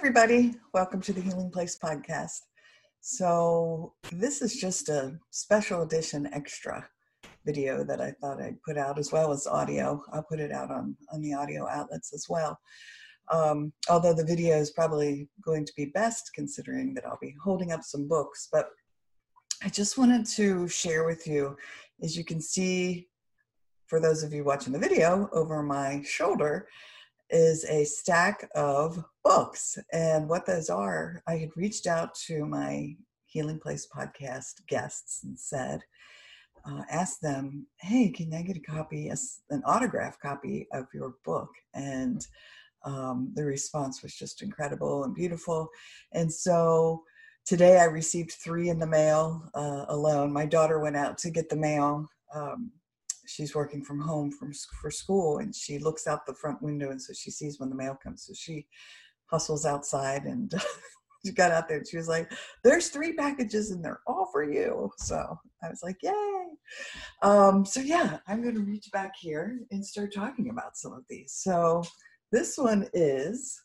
everybody. Welcome to the Healing Place podcast. So, this is just a special edition extra video that I thought I'd put out as well as audio. I'll put it out on, on the audio outlets as well. Um, although the video is probably going to be best considering that I'll be holding up some books. But I just wanted to share with you, as you can see, for those of you watching the video, over my shoulder is a stack of books. And what those are, I had reached out to my Healing Place podcast guests and said, uh, asked them, hey, can I get a copy, an autograph copy of your book? And um, the response was just incredible and beautiful. And so today I received three in the mail uh, alone. My daughter went out to get the mail. Um, she's working from home from for school, and she looks out the front window, and so she sees when the mail comes. So she hustles outside and. she got out there and she was like, There's three packages and they're all for you. So I was like, Yay. Um, so yeah, I'm going to reach back here and start talking about some of these. So this one is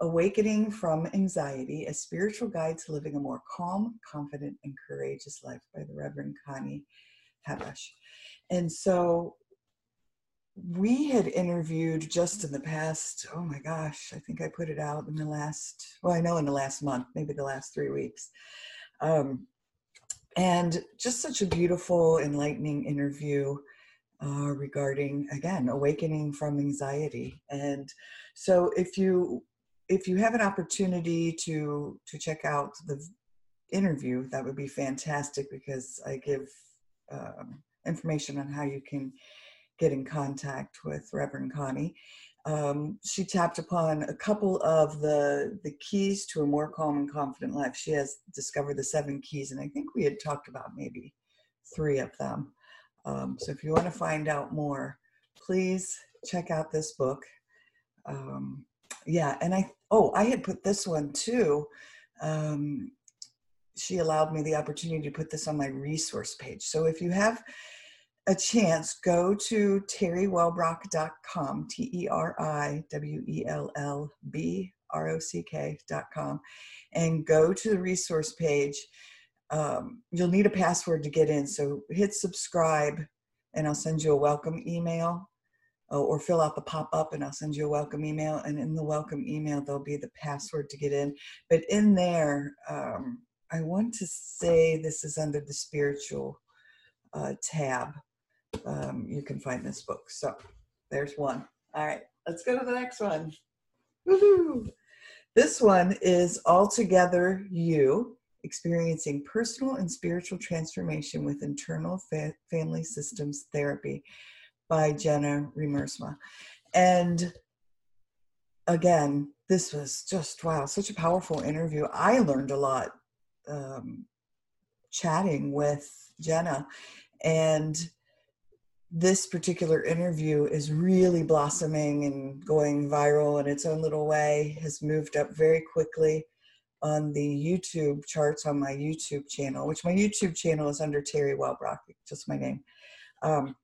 Awakening from Anxiety, a spiritual guide to living a more calm, confident, and courageous life by the Reverend Connie Habash. And so we had interviewed just in the past, oh my gosh, I think I put it out in the last, well, I know in the last month, maybe the last three weeks. Um, and just such a beautiful, enlightening interview uh, regarding again awakening from anxiety and so if you if you have an opportunity to to check out the interview that would be fantastic because i give um, information on how you can get in contact with reverend connie um, she tapped upon a couple of the the keys to a more calm and confident life she has discovered the seven keys and i think we had talked about maybe three of them um, so if you want to find out more, please check out this book. Um, yeah, and I oh I had put this one too. Um, she allowed me the opportunity to put this on my resource page. So if you have a chance, go to teriwellbrock.com, T E R I W E L L B R O C K.com, and go to the resource page um, you'll need a password to get in. So hit subscribe and I'll send you a welcome email uh, or fill out the pop up and I'll send you a welcome email. And in the welcome email, there'll be the password to get in. But in there, um, I want to say this is under the spiritual uh, tab. Um, you can find this book. So there's one. All right, let's go to the next one. Woohoo! This one is Altogether You experiencing personal and spiritual transformation with internal fa- family systems therapy by Jenna Riemersma. And again, this was just wow, such a powerful interview. I learned a lot um, chatting with Jenna, and this particular interview is really blossoming and going viral in its own little way. Has moved up very quickly on the YouTube charts on my YouTube channel, which my YouTube channel is under Teri Wellbrock, just my name. Um,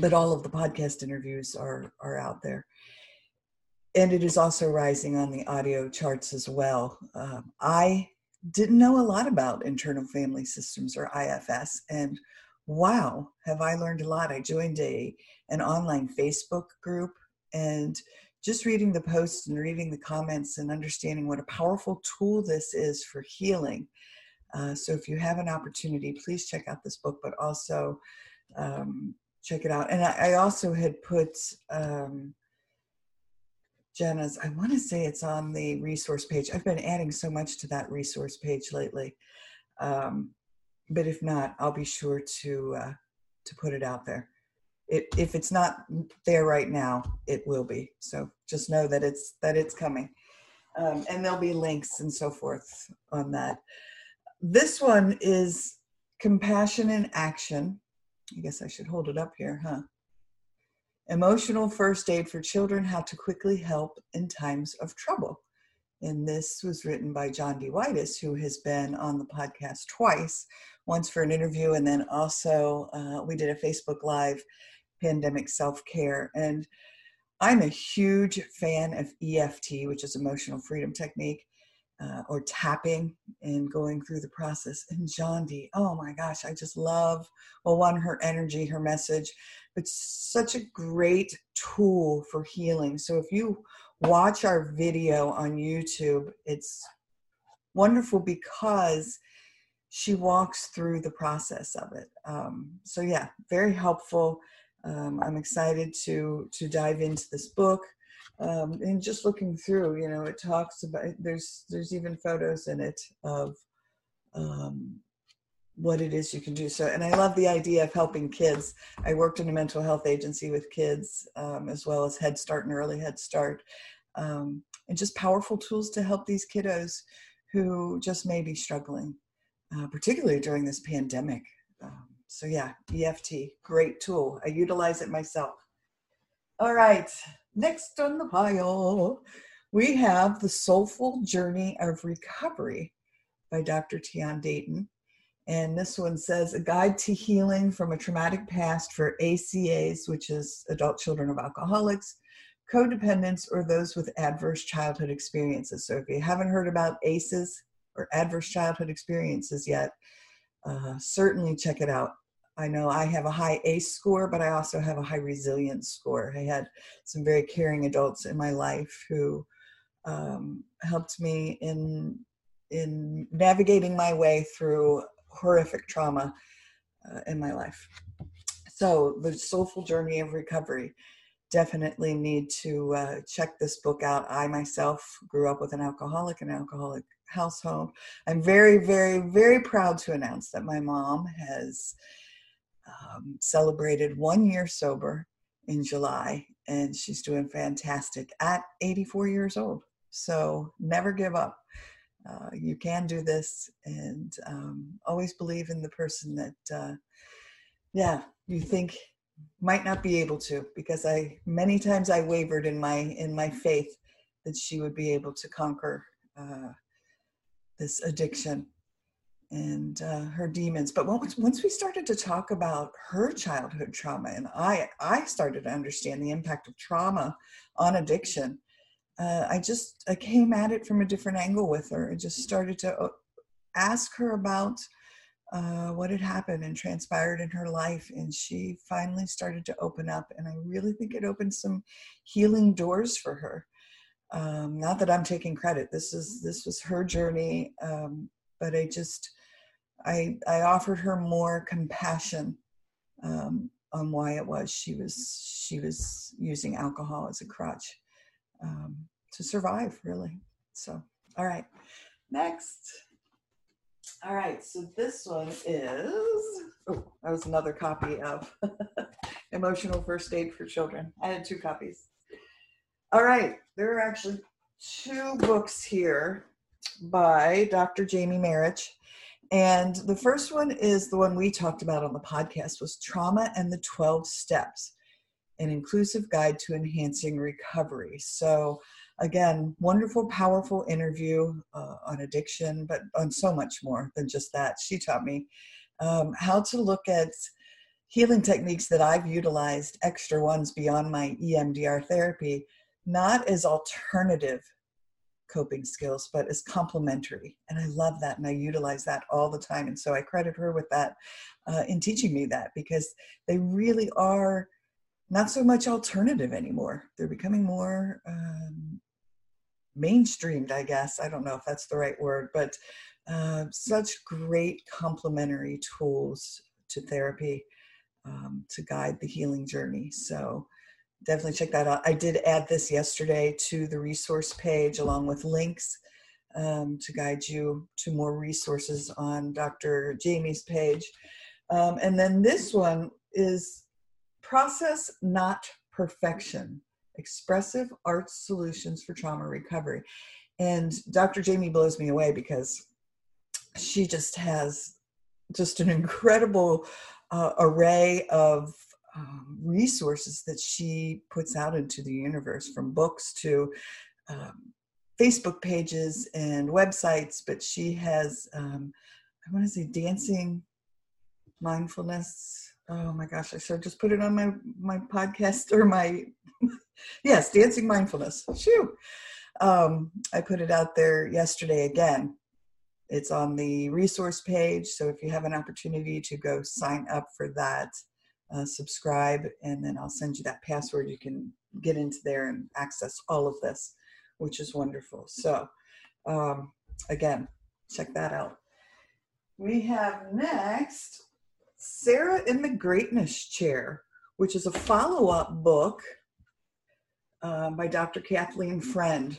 but all of the podcast interviews are are out there, and it is also rising on the audio charts as well. Um, I didn't know a lot about internal family systems or IFS, and wow, have I learned a lot! I joined a an online Facebook group and just reading the posts and reading the comments and understanding what a powerful tool this is for healing. Uh, so if you have an opportunity, please check out this book, but also um, check it out. And I, I also had put um, Jenna's, I want to say it's on the resource page. I've been adding so much to that resource page lately. Um, but if not, I'll be sure to uh, to put it out there it, if it's not there right now, it will be. So just know that it's that it's coming, um, and there'll be links and so forth on that. This one is compassion in action. I guess I should hold it up here, huh? Emotional first aid for children: How to quickly help in times of trouble. And this was written by Jondi Whitis, who has been on the podcast twice, once for an interview, and then also uh, we did a Facebook Live pandemic self care. And I'm a huge fan of EFT, which is emotional freedom technique, uh, or tapping and going through the process. And Jondi, oh my gosh, I just love, well, one, her energy, her message, but such a great tool for healing. So if you watch our video on YouTube, it's wonderful because she walks through the process of it. Um, so yeah, very helpful. Um, I'm excited to to dive into this book. Um, and just looking through, you know, it talks about there's there's even photos in it of um, what it is you can do. So, and I love the idea of helping kids. I worked in a mental health agency with kids, um, as well as Head Start and Early Head Start, um, and just powerful tools to help these kiddos who just may be struggling, uh, particularly during this pandemic. Um, so yeah, EFT, great tool. I utilize it myself. All right, next on the pile, we have The Soulful Journey of Recovery by Dr. Tian Dayton. And this one says, A Guide to Healing from a Traumatic Past for ACAs, which is adult children of alcoholics, codependents, or those with adverse childhood experiences. So if you haven't heard about ACEs or adverse childhood experiences yet, uh, certainly check it out. I know I have a high ACE score, but I also have a high resilience score. I had some very caring adults in my life who um, helped me in in navigating my way through horrific trauma uh, in my life. So the soulful journey of recovery. Definitely need to uh, check this book out. I myself grew up with an alcoholic, an alcoholic household. I'm very, very, very proud to announce that my mom has um, celebrated one year sober in July, and she's doing fantastic at 84 years old. So never give up. Uh, you can do this, and um, always believe in the person that, uh, yeah, you think might not be able to. Because I many times I wavered in my in my faith that she would be able to conquer uh, this addiction and uh, her demons. But once once we started to talk about her childhood trauma, and I I started to understand the impact of trauma on addiction, uh, I just I came at it from a different angle with her. I just started to uh, ask her about uh, what had happened and transpired in her life, and she finally started to open up. And I really think it opened some healing doors for her. Um, not that I'm taking credit. This is this was her journey, um, but I just I, I offered her more compassion um, on why it was she was she was using alcohol as a crutch um, to survive, really. So, all right, next. All right, so this one is oh, that was another copy of Emotional First Aid for Children. I had two copies. All right, there are actually two books here by Dr. Jamie Marich. And the first one is the one we talked about on the podcast was Trauma and the 12 Steps, an inclusive guide to enhancing recovery. So again, wonderful, powerful interview uh, on addiction, but on so much more than just that. She taught me um, how to look at healing techniques that I've utilized, extra ones beyond my EMDR therapy, not as alternative coping skills, but as complementary. And I love that. And I utilize that all the time. And so I credit her with that uh, in teaching me that because they really are not so much alternative anymore. They're becoming more um, mainstreamed, I guess. I don't know if that's the right word, but uh, such great complementary tools to therapy um, to guide the healing journey. So definitely check that out. I did add this yesterday to the resource page along with links um, to guide you to more resources on Dr. Jamie's page. Um, and then this one is Process Not Perfection Expressive Arts Solutions for Trauma Recovery. And Dr. Jamie blows me away because she just has just an incredible uh, array of um, resources that she puts out into the universe from books to um, Facebook pages and websites, but she has, um, I want to say, dancing mindfulness oh my gosh, I should just put it on my my podcast or my yes, dancing mindfulness. Shoo. Um, I put it out there yesterday again. It's on the resource page, so if you have an opportunity to go sign up for that, uh, subscribe, and then I'll send you that password. You can get into there and access all of this, which is wonderful. So, um, again, check that out. We have next Sarah in the Greatness Chair, which is a follow up book uh, by Dr. Kathleen Friend.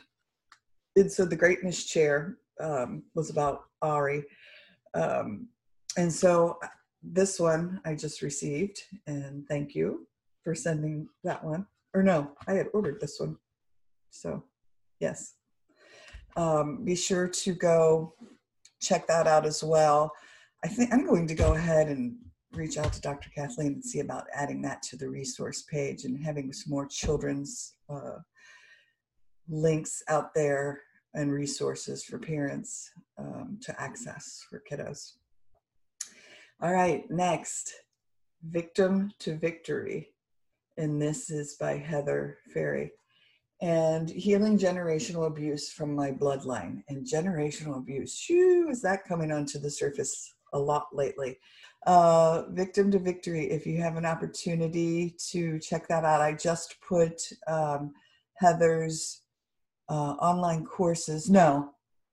And so the Greatness Chair um, was about Ari. Um, and so this one I just received, and thank you for sending that one. Or no, I had ordered this one. So, yes. Um, be sure to go check that out as well. I think I'm going to go ahead and reach out to Dr. Kathleen and see about adding that to the resource page and having some more children's uh, links out there and resources for parents um, to access for kiddos. All right, next, Victim to Victory. And this is by Heather Ferry. And healing generational abuse from my bloodline. And generational abuse, shoo, is that coming onto the surface a lot lately? Uh, Victim to Victory. If you have an opportunity to check that out, I just put um, Heather's uh, online courses. No,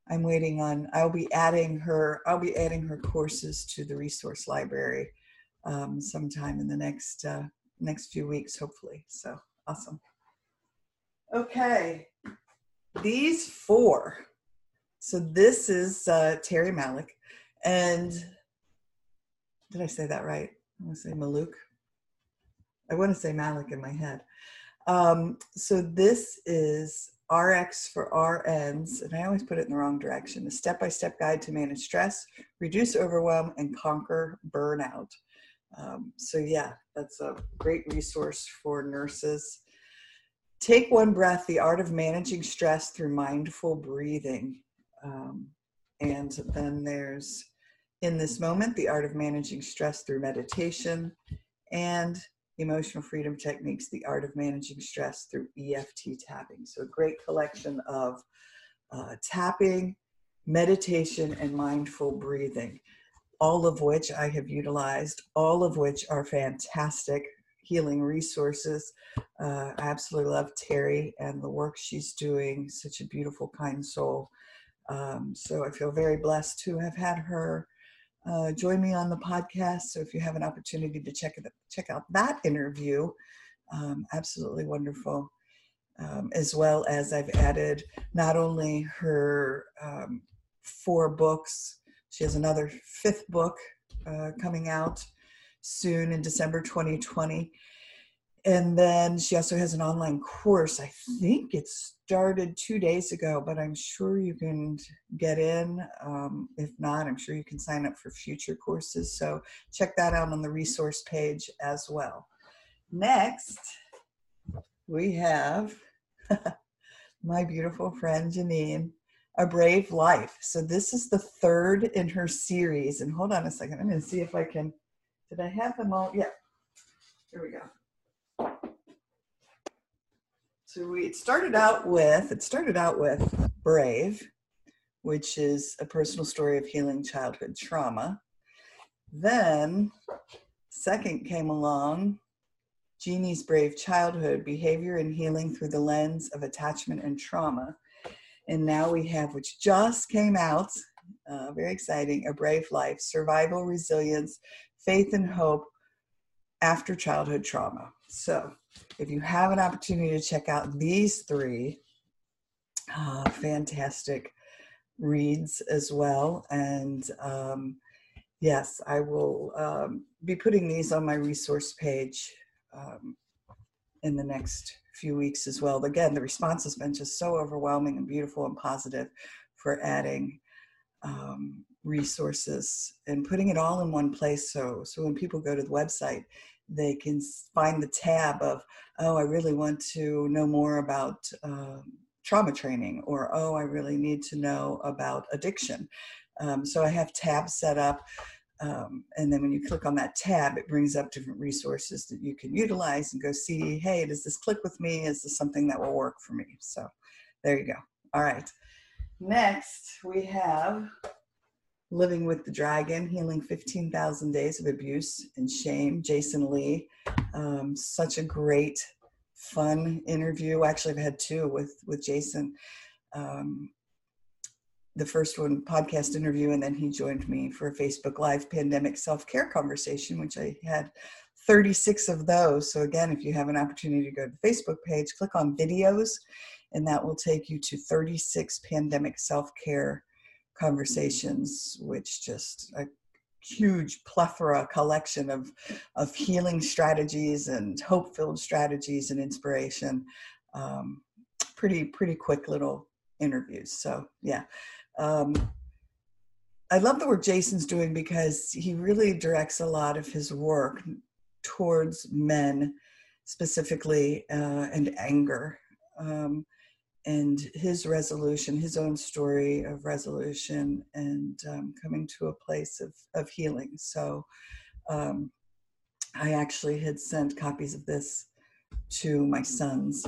I'm waiting on. I'll be adding her. I'll be adding her courses to the resource library um, sometime in the next uh, next few weeks, hopefully. So awesome. Okay, these four. So this is uh, Terry Malik, and did I say that right? I want to say Maluk. I want to say Malik in my head. Um, so this is RX for RNs, and I always put it in the wrong direction. A step-by-step guide to manage stress, reduce overwhelm, and conquer burnout. Um, so yeah, that's a great resource for nurses. Take one breath: the art of managing stress through mindful breathing. Um, and then there's in this moment, the art of managing stress through meditation, and emotional freedom techniques, the art of managing stress through EFT tapping. So, a great collection of uh, tapping, meditation, and mindful breathing, all of which I have utilized, all of which are fantastic healing resources. Uh, I absolutely love Terry and the work she's doing, such a beautiful, kind soul. Um, so I feel very blessed to have had her uh, join me on the podcast. So if you have an opportunity to check it, check out that interview, um, absolutely wonderful. Um, as well as I've added not only her um, four books, she has another fifth book uh, coming out soon in December 2020 and then she also has an online course. I think it started two days ago, but I'm sure you can get in. Um, if not, I'm sure you can sign up for future courses. So check that out on the resource page as well. Next, we have my beautiful friend Janyne, A Brave Life. So this is the third in her series. And hold on a second, I'm going to see if I can. Did I have them all? Yeah. Here we go. So we it started out with it started out with Brave, which is a personal story of healing childhood trauma. Then second came along Jeannie's Brave Childhood Behavior and Healing Through the Lens of Attachment and Trauma. And now we have, which just came out, uh, very exciting, A Brave Life Survival, Resilience, Faith, and Hope After Childhood Trauma. So if you have an opportunity to check out these three uh, fantastic reads as well, and um, yes, I will um, be putting these on my resource page um, in the next few weeks as well. Again, the response has been just so overwhelming and beautiful and positive for adding um, resources and putting it all in one place. So, so when people go to the website, they can find the tab of, oh, I really want to know more about uh, trauma training, or oh, I really need to know about addiction. Um, so I have tabs set up Um, and then when you click on that tab, it brings up different resources that you can utilize and go see, hey, does this click with me? Is this something that will work for me? So there you go. All right. Next, we have Living with the Dragon, Healing 15,000 Days of Abuse and Shame, Jason Lee. Um, such a great, fun interview. Actually, I've had two with, with Jason. Um, the first one podcast interview and then he joined me for a facebook live pandemic self-care conversation which i had 36 of those so again if you have an opportunity to go to the facebook page click on videos and that will take you to 36 pandemic self-care conversations which just a huge plethora collection of of healing strategies and hope-filled strategies and inspiration um, pretty pretty quick little interviews so yeah um, I love the work Jason's doing because he really directs a lot of his work towards men specifically uh, and anger. Um, and his resolution, his own story of resolution and um, coming to a place of, of healing. So um, I actually had sent copies of this to my sons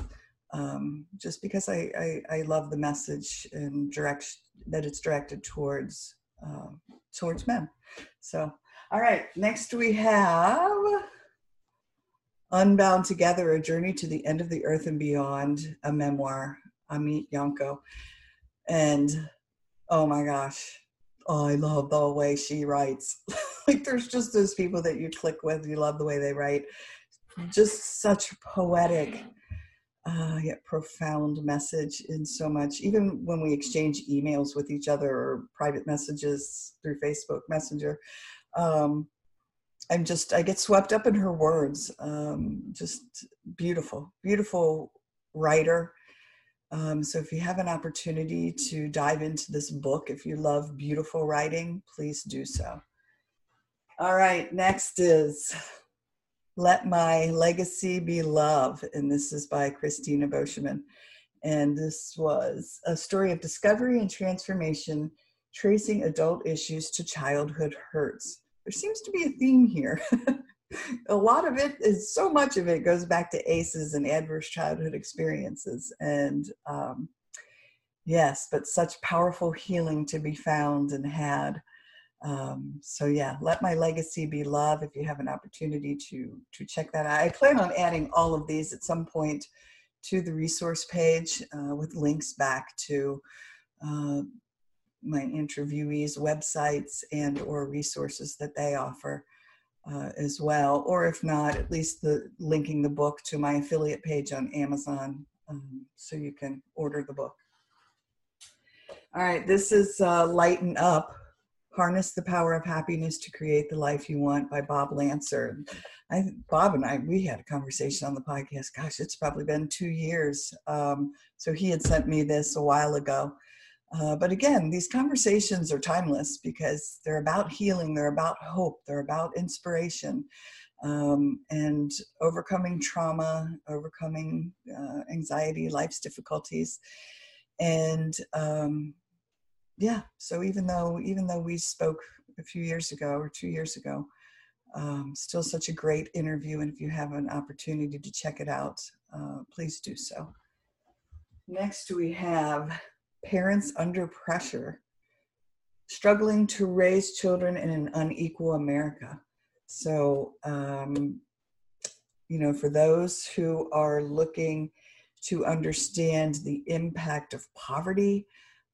um, just because I, I, I, love the message and direction that it's directed towards uh, towards men. So, all right, next we have Unbound Together: A Journey to the End of the Earth and Beyond, a memoir. Amit Yanko, and oh my gosh, oh, I love the way she writes. like, there's just those people that you click with. You love the way they write. Just such poetic uh, yet profound message in so much. Even when we exchange emails with each other or private messages through Facebook Messenger, um, I'm just I get swept up in her words. Um, just beautiful, beautiful writer. Um, so if you have an opportunity to dive into this book, if you love beautiful writing, please do so. All right, next is let My Legacy Be Love, and this is by Christina Boschman. And this was a story of discovery and transformation, tracing adult issues to childhood hurts. There seems to be a theme here. a lot of it is so much of it goes back to ACEs and adverse childhood experiences. And um, yes, but such powerful healing to be found and had um, so yeah, let my legacy be love. If you have an opportunity to to check that out, I plan on adding all of these at some point to the resource page uh, with links back to uh, my interviewees' websites and or resources that they offer uh, as well. Or if not, at least the linking the book to my affiliate page on Amazon, um, so you can order the book. All right, this is uh, Lighten Up Harness the Power of Happiness to Create the Life You Want by Bob Lancer. I, Bob and I, we had a conversation on the podcast. Gosh, it's probably been two years. Um, so he had sent me this a while ago. Uh, but again, these conversations are timeless because they're about healing, they're about hope, they're about inspiration, um, and overcoming trauma, overcoming uh, anxiety, life's difficulties. And um, yeah so even though even though we spoke a few years ago or two years ago um, still such a great interview and if you have an opportunity to check it out uh, please do so next we have parents under pressure struggling to raise children in an unequal america. So um, you know for those who are looking to understand the impact of poverty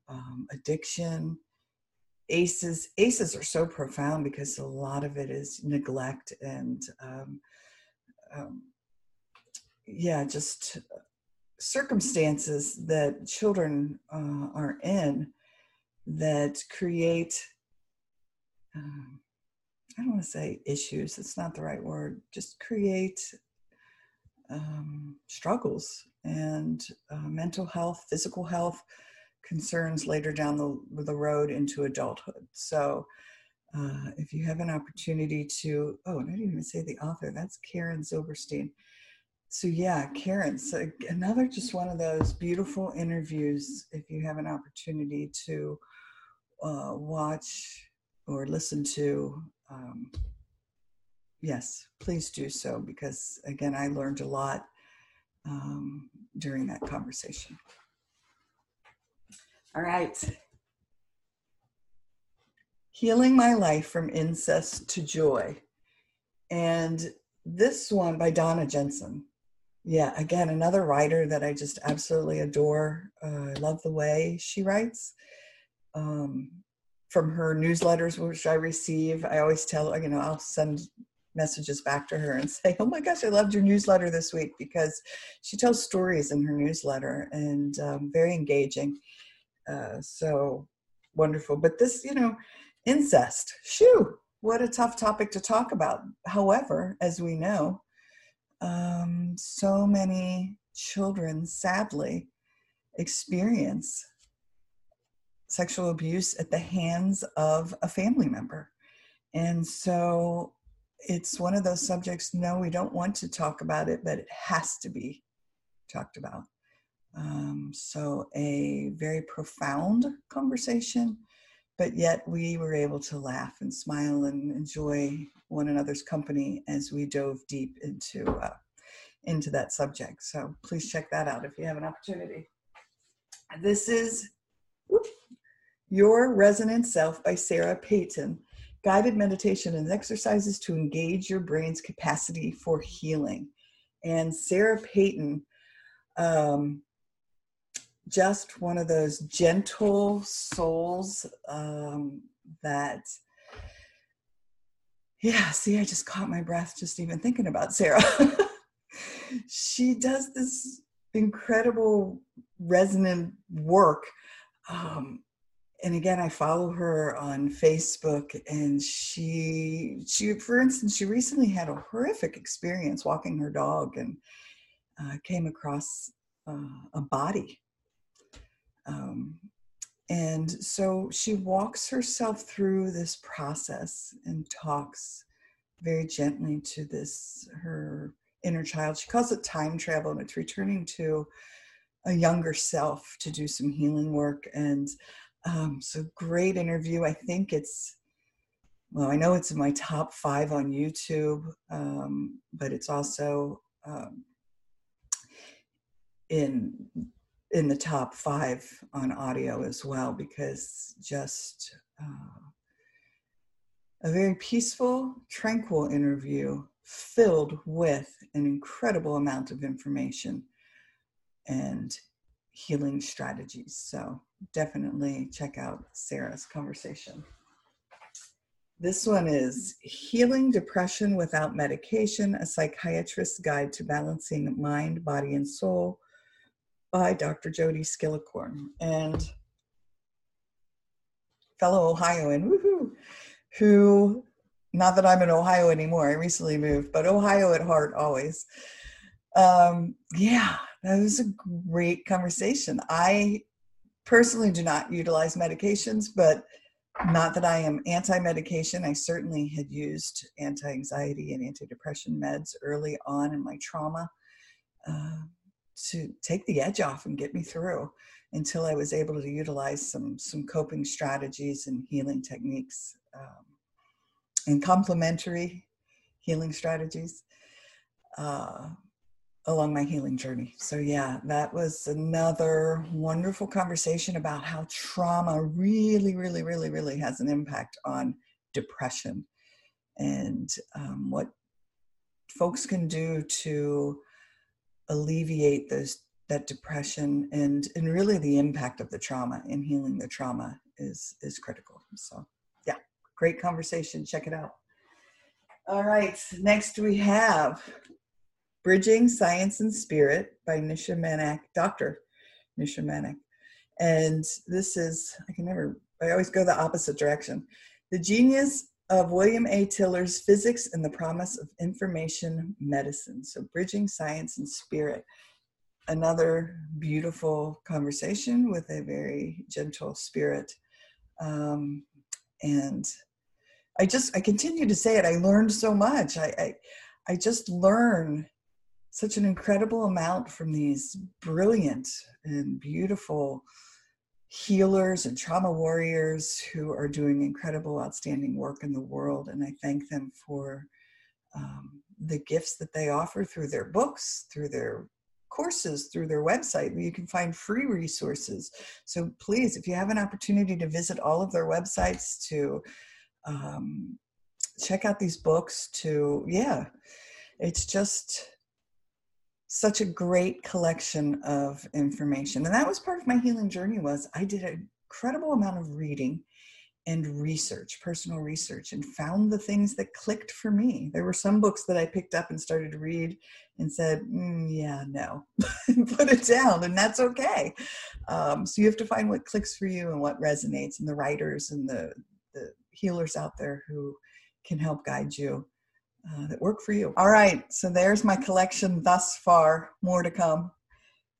um, addiction aces aces are so profound because a lot of it is neglect and um, um, yeah just circumstances that children uh, are in that create um, i don't want to say issues it's not the right word just create um, struggles and uh, mental health physical health concerns later down the, the road into adulthood. So uh, if you have an opportunity to, oh, and I didn't even say the author, that's Karen Zilberstein. So yeah, Karen, so another just one of those beautiful interviews if you have an opportunity to uh, watch or listen to. um, yes, please do so because, again, I learned a lot um, during that conversation. All right. Healing My Life from Incest to Joy. And this one by Donna Jensen. Yeah, again, another writer that I just absolutely adore. Uh, I love the way she writes. Um, from her newsletters, which I receive, I always tell you know, I'll send messages back to her and say, "Oh my gosh, I loved your newsletter this week," because she tells stories in her newsletter and um, very engaging. Uh, so wonderful. But this, you know, incest. Shoo, what a tough topic to talk about. However, as we know, um, so many children sadly experience sexual abuse at the hands of a family member. And so it's one of those subjects, no, we don't want to talk about it, but it has to be talked about. Um, so, a very profound conversation, but yet we were able to laugh and smile and enjoy one another's company as we dove deep into uh, into that subject. So please check that out if you have an opportunity. This is Your Resonant Self by Sarah Peyton guided meditation and exercises to engage your brain's capacity for healing. And Sarah Peyton, um, just one of those gentle souls um, that, yeah, see, I just caught my breath just even thinking about Sarah. she does this incredible resonant work um, and again i follow her on facebook and she she for instance she recently had a horrific experience walking her dog and uh, came across uh, a body um, and so she walks herself through this process and talks very gently to this her inner child she calls it time travel and it's returning to a younger self to do some healing work and um, so great interview. I think it's well, I know it's in my top five on YouTube, um, but it's also um, in in the top five on audio as well because just uh, a very peaceful, tranquil interview filled with an incredible amount of information and healing strategies. So definitely check out Sarah's conversation. This one is Healing Depression Without Medication A Psychiatrist's Guide to Balancing Mind, Body, and Soul by Dr. Jodie Skillicorn. And fellow Ohioan, woohoo, who, not that I'm in Ohio anymore, I recently moved, but Ohio at heart always. Um, yeah, that was a great conversation. I personally do not utilize medications, but not that I am anti medication. I certainly had used anti anxiety and antidepressant meds early on in my trauma uh, to take the edge off and get me through until I was able to utilize some, some coping strategies and healing techniques um, and complementary healing strategies. Uh, along my healing journey. So, yeah, that was another wonderful conversation about how trauma really, really, really, really has an impact on depression and um, what folks can do to alleviate those that depression and and really the impact of the trauma in healing the trauma is is critical so yeah great conversation check it out all right next we have Bridging Science and Spirit by Nisha Manek, Dr. Nisha Manek. And this is, I can never, I always go the opposite direction. The Genius of William A. Tiller's Physics and the Promise of Information Medicine. So, Bridging Science and Spirit. Another beautiful conversation with a very gentle spirit. Um, and I just, I continue to say it. I learned so much. I, I, I just learn such an incredible amount from these brilliant and beautiful healers and trauma warriors who are doing incredible, outstanding work in the world. And I thank them for um, the gifts that they offer through their books, through their courses, through their website, you can find free resources. So please, if you have an opportunity to visit all of their websites, to um, check out these books, to, yeah, it's just such a great collection of information and that was part of my healing journey was i did an incredible amount of reading and research personal research and found the things that clicked for me. There were some books that i picked up and started to read and said mm, yeah no put it down and that's okay. Um, so you have to find what clicks for you and what resonates and the writers and the the healers out there who can help guide you uh, that work for you. All right, so there's my collection thus far. More to come.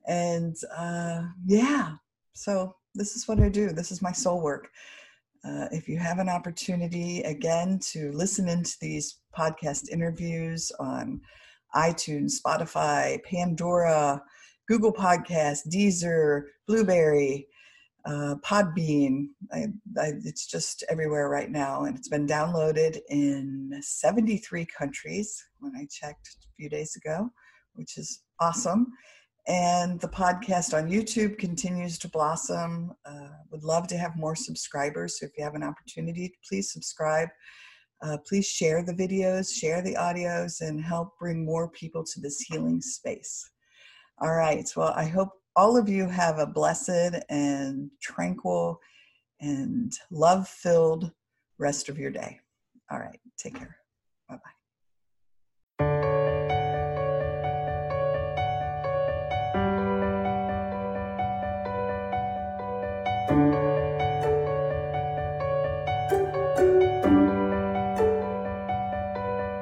And uh, yeah, so this is what I do. This is my soul work. Uh, if you have an opportunity again to listen into these podcast interviews on iTunes, Spotify, Pandora, Google Podcasts, Deezer, Blubrry, uh, Podbean. I, I, it's just everywhere right now, and it's been downloaded in 73 countries when I checked a few days ago, which is awesome. And the podcast on YouTube continues to blossom. Uh, would love to have more subscribers. So if you have an opportunity, please subscribe. Uh, please share the videos, share the audios, and help bring more people to this healing space. All right. Well, I hope all of you have a blessed and tranquil and love filled rest of your day. All right, take care.